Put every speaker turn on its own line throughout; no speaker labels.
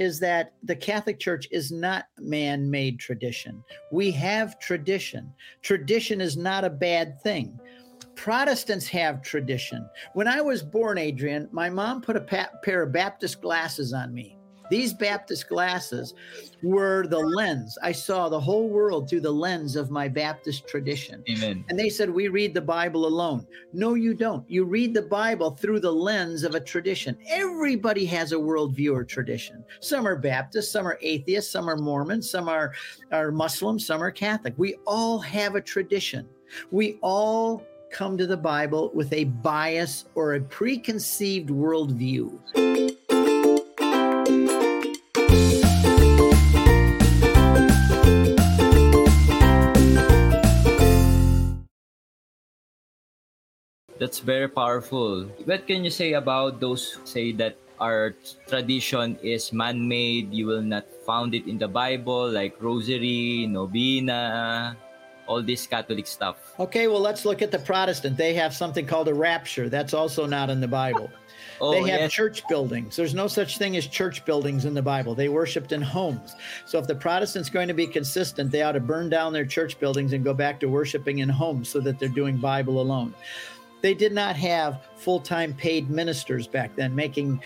is that the Catholic Church is not man made tradition. We have tradition. Tradition is not a bad thing. Protestants have tradition. When I was born, Adrian, my mom put a pa- pair of Baptist glasses on me. These Baptist glasses were the lens. I saw the whole world through the lens of my Baptist tradition.
Amen.
And they said, We read the Bible alone. No, you don't. You read the Bible through the lens of a tradition. Everybody has a worldview or tradition. Some are Baptist, some are atheists, some are Mormon, some are, are Muslim, some are Catholic. We all have a tradition. We all come to the Bible with a bias or a preconceived worldview.
That's very powerful. What can you say about those who say that our tradition is man-made, you will not found it in the Bible, like rosary, novena, all this Catholic stuff.
Okay, well, let's look at the Protestant. They have something called a rapture. That's also not in the Bible.
Oh,
they have
yes.
church buildings. There's no such thing as church buildings in the Bible. They worshiped in homes. So if the Protestant's going to be consistent, they ought to burn down their church buildings and go back to worshiping in homes so that they're doing Bible alone. They did not have full time paid ministers back then making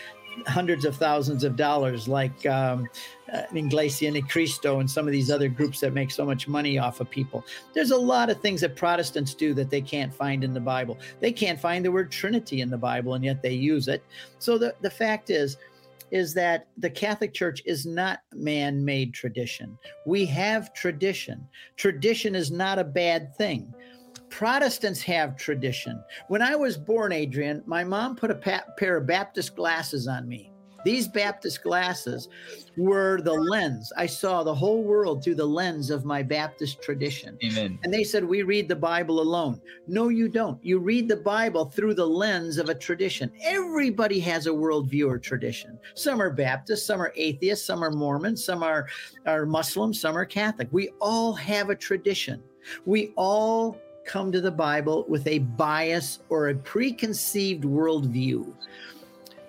hundreds of thousands of dollars like um, uh, Iglesia Ni Cristo and some of these other groups that make so much money off of people. There's a lot of things that Protestants do that they can't find in the Bible. They can't find the word Trinity in the Bible, and yet they use it. So the, the fact is, is that the Catholic Church is not man made tradition. We have tradition. Tradition is not a bad thing. Protestants have tradition. When I was born, Adrian, my mom put a pa- pair of Baptist glasses on me. These Baptist glasses were the lens. I saw the whole world through the lens of my Baptist tradition.
Amen.
And they said, We read the Bible alone. No, you don't. You read the Bible through the lens of a tradition. Everybody has a worldview or tradition. Some are Baptist, some are atheists, some are Mormon, some are, are Muslim, some are Catholic. We all have a tradition. We all come to the Bible with a bias or a preconceived worldview.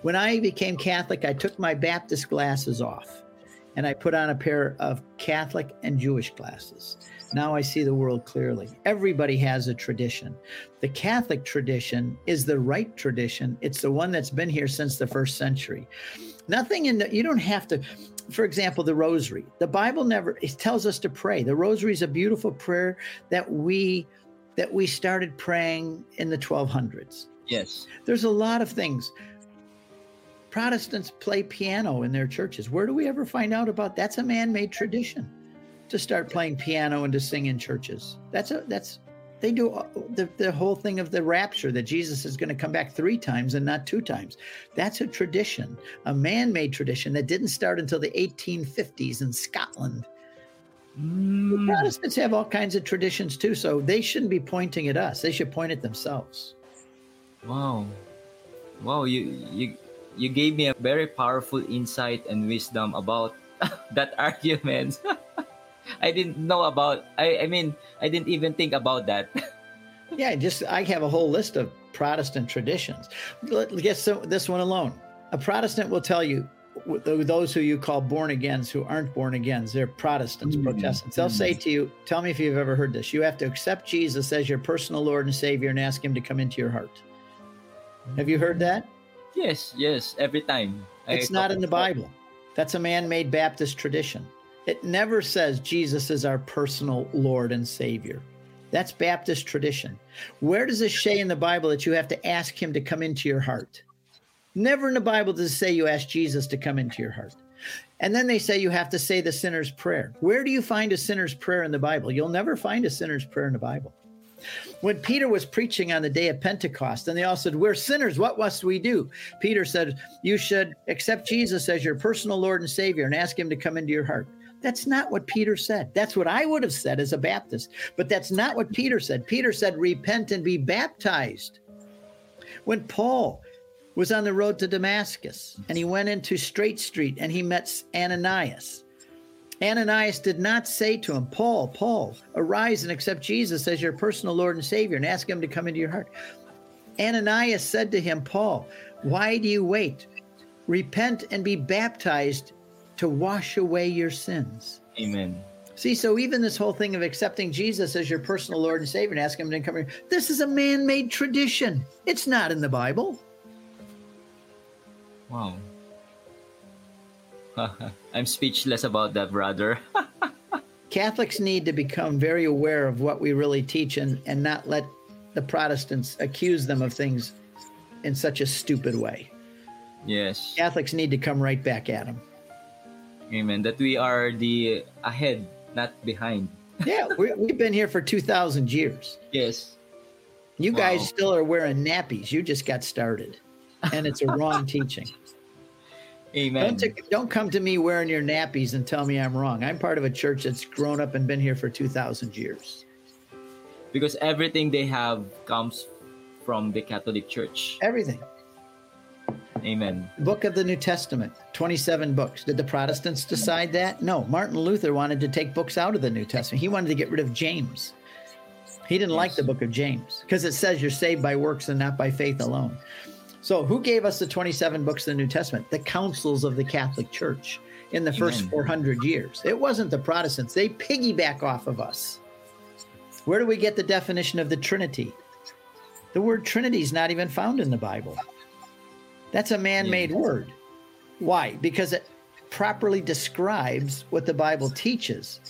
When I became Catholic, I took my Baptist glasses off and I put on a pair of Catholic and Jewish glasses. Now I see the world clearly. Everybody has a tradition. The Catholic tradition is the right tradition, it's the one that's been here since the first century. Nothing in the, you don't have to, for example, the rosary. The Bible never, tells us to pray. The rosary is a beautiful prayer that we that we started praying in the 1200s.
Yes.
There's a lot of things. Protestants play piano in their churches. Where do we ever find out about that's a man-made tradition to start playing piano and to sing in churches. That's a that's they do uh, the, the whole thing of the rapture that Jesus is going to come back three times and not two times. That's a tradition, a man-made tradition that didn't start until the 1850s in Scotland.
Mm.
Protestants have all kinds of traditions too, so they shouldn't be pointing at us. They should point at themselves.
Wow. Wow, you you you gave me a very powerful insight and wisdom about that argument. I didn't know about I I mean, I didn't even think about that.
Yeah, just I have a whole list of Protestant traditions. Let- us Get some, this one alone. A Protestant will tell you those who you call born agains who aren't born agains, they're Protestants,
Mm,
Protestants. They'll say to you, "Tell me if you've ever heard this. You have to accept Jesus as your personal Lord and Savior and ask Him to come into your heart." Have you heard that?
yes, yes, every time. I
It's not in the Bible. That's a man-made Baptist tradition. It never says Jesus is our personal Lord and Savior. That's Baptist tradition. Where does it say in the Bible that you have to ask him to come into your heart? Never in the Bible does it say you ask Jesus to come into your heart. And then they say you have to say the sinner's prayer. Where do you find a sinner's prayer in the Bible? You'll never find a sinner's prayer in the Bible. When Peter was preaching on the day of Pentecost, and they all said, We're sinners, what must we do? Peter said, You should accept Jesus as your personal Lord and Savior and ask him to come into your heart. That's not what Peter said. That's what I would have said as a Baptist, but that's not what Peter said. Peter said, Repent and be baptized. When Paul was on the road to Damascus and he went into Straight Street and he met Ananias, Ananias did not say to him, Paul, Paul, arise and accept Jesus as your personal Lord and Savior and ask him to come into your heart. Ananias said to him, Paul, why do you wait? Repent and be baptized to wash away your sins.
Amen.
See, so even this whole thing of accepting Jesus as your personal Lord and Savior and asking Him to come here, this is a man made tradition. It's not in the Bible.
Wow. I'm speechless about that, brother.
Catholics need to become very aware of what we really teach and, and not let the Protestants accuse them of things in such a stupid way.
yes.
Catholics need to come right back at them.
Amen. That we are the ahead, not behind.
Yeah, we, we've been here for 2,000 years.
Yes.
You guys still are wearing nappies. You just got started. And it's a wrong teaching.
Amen.
Don't, don't come to me wearing your nappies and tell me I'm wrong. I'm part of a church that's grown up and been here for 2,000 years.
because everything they have comes from the Catholic Church.
Everything.
Amen.
Book of the New Testament, 27 books. Did the Protestants decide that? No. Martin Luther wanted to take books out of the New Testament. He wanted to get rid of James. He didn't like the book of James because it says you're saved by works and not by faith alone. So, who gave us the 27 books of the New Testament? The councils of the Catholic Church in the first
Amen.
400 years. It wasn't the Protestants. They piggyback off of us. Where do we get the definition of the Trinity? The word Trinity is not even found in the Bible. That's a man made
Yes.
word. Why? Because it properly describes what the Bible teaches.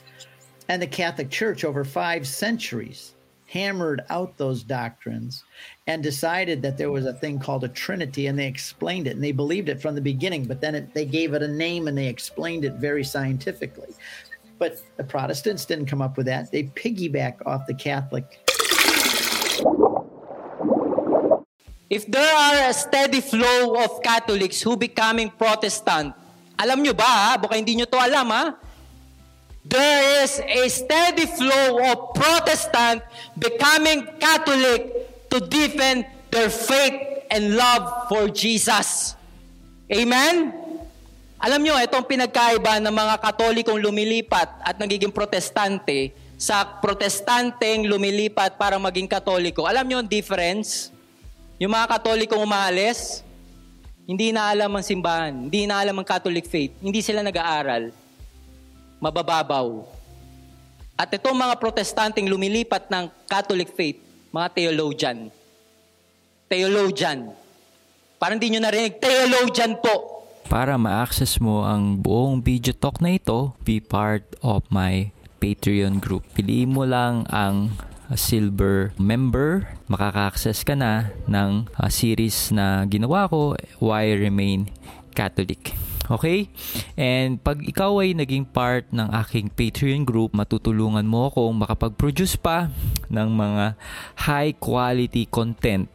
And the Catholic Church, over five centuries, hammered out those doctrines and decided that there was a thing called a Trinity, and they explained it and they believed it from the beginning, but then it, they gave it a name and they explained it very scientifically. But the Protestants didn't come up with that. They piggyback off the Catholic
If there are a steady flow of Catholics who becoming Protestant, alam nyo ba, ha? baka hindi nyo to alam ha, there is a steady flow of Protestant becoming Catholic to defend their faith and love for Jesus. Amen? Alam nyo, itong pinagkaiba ng mga katolikong lumilipat at nagiging protestante sa protestanteng lumilipat para maging katoliko. Alam nyo ang difference? Yung mga katolikong umaalis, hindi na alam ang simbahan, hindi na alam ang Catholic faith, hindi sila nag-aaral. Mabababaw. At itong mga protestanteng lumilipat ng Catholic faith, mga theologian. Theologian. Parang hindi nyo narinig, theologian po.
Para ma-access mo ang buong video talk na ito, be part of my Patreon group. Piliin mo lang ang uh, silver member, makaka-access ka na ng uh, series na ginawa ko, Why Remain Catholic. Okay? And pag ikaw ay naging part ng aking Patreon group, matutulungan mo akong makapag-produce pa ng mga high quality content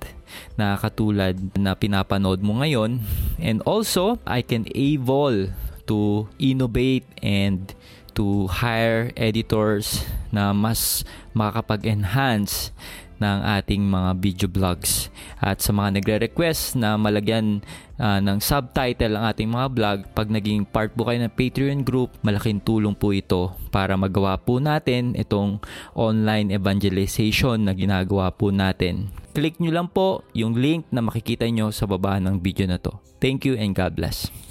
na katulad na pinapanood mo ngayon. And also, I can able to innovate and to hire editors na mas makakapag-enhance ng ating mga video vlogs. At sa mga nagre-request na malagyan ah, ng subtitle ang ating mga vlog, pag naging part po kayo ng Patreon group, malaking tulong po ito para magawa po natin itong online evangelization na ginagawa po natin. Click nyo lang po yung link na makikita nyo sa baba ng video na to. Thank you and God bless.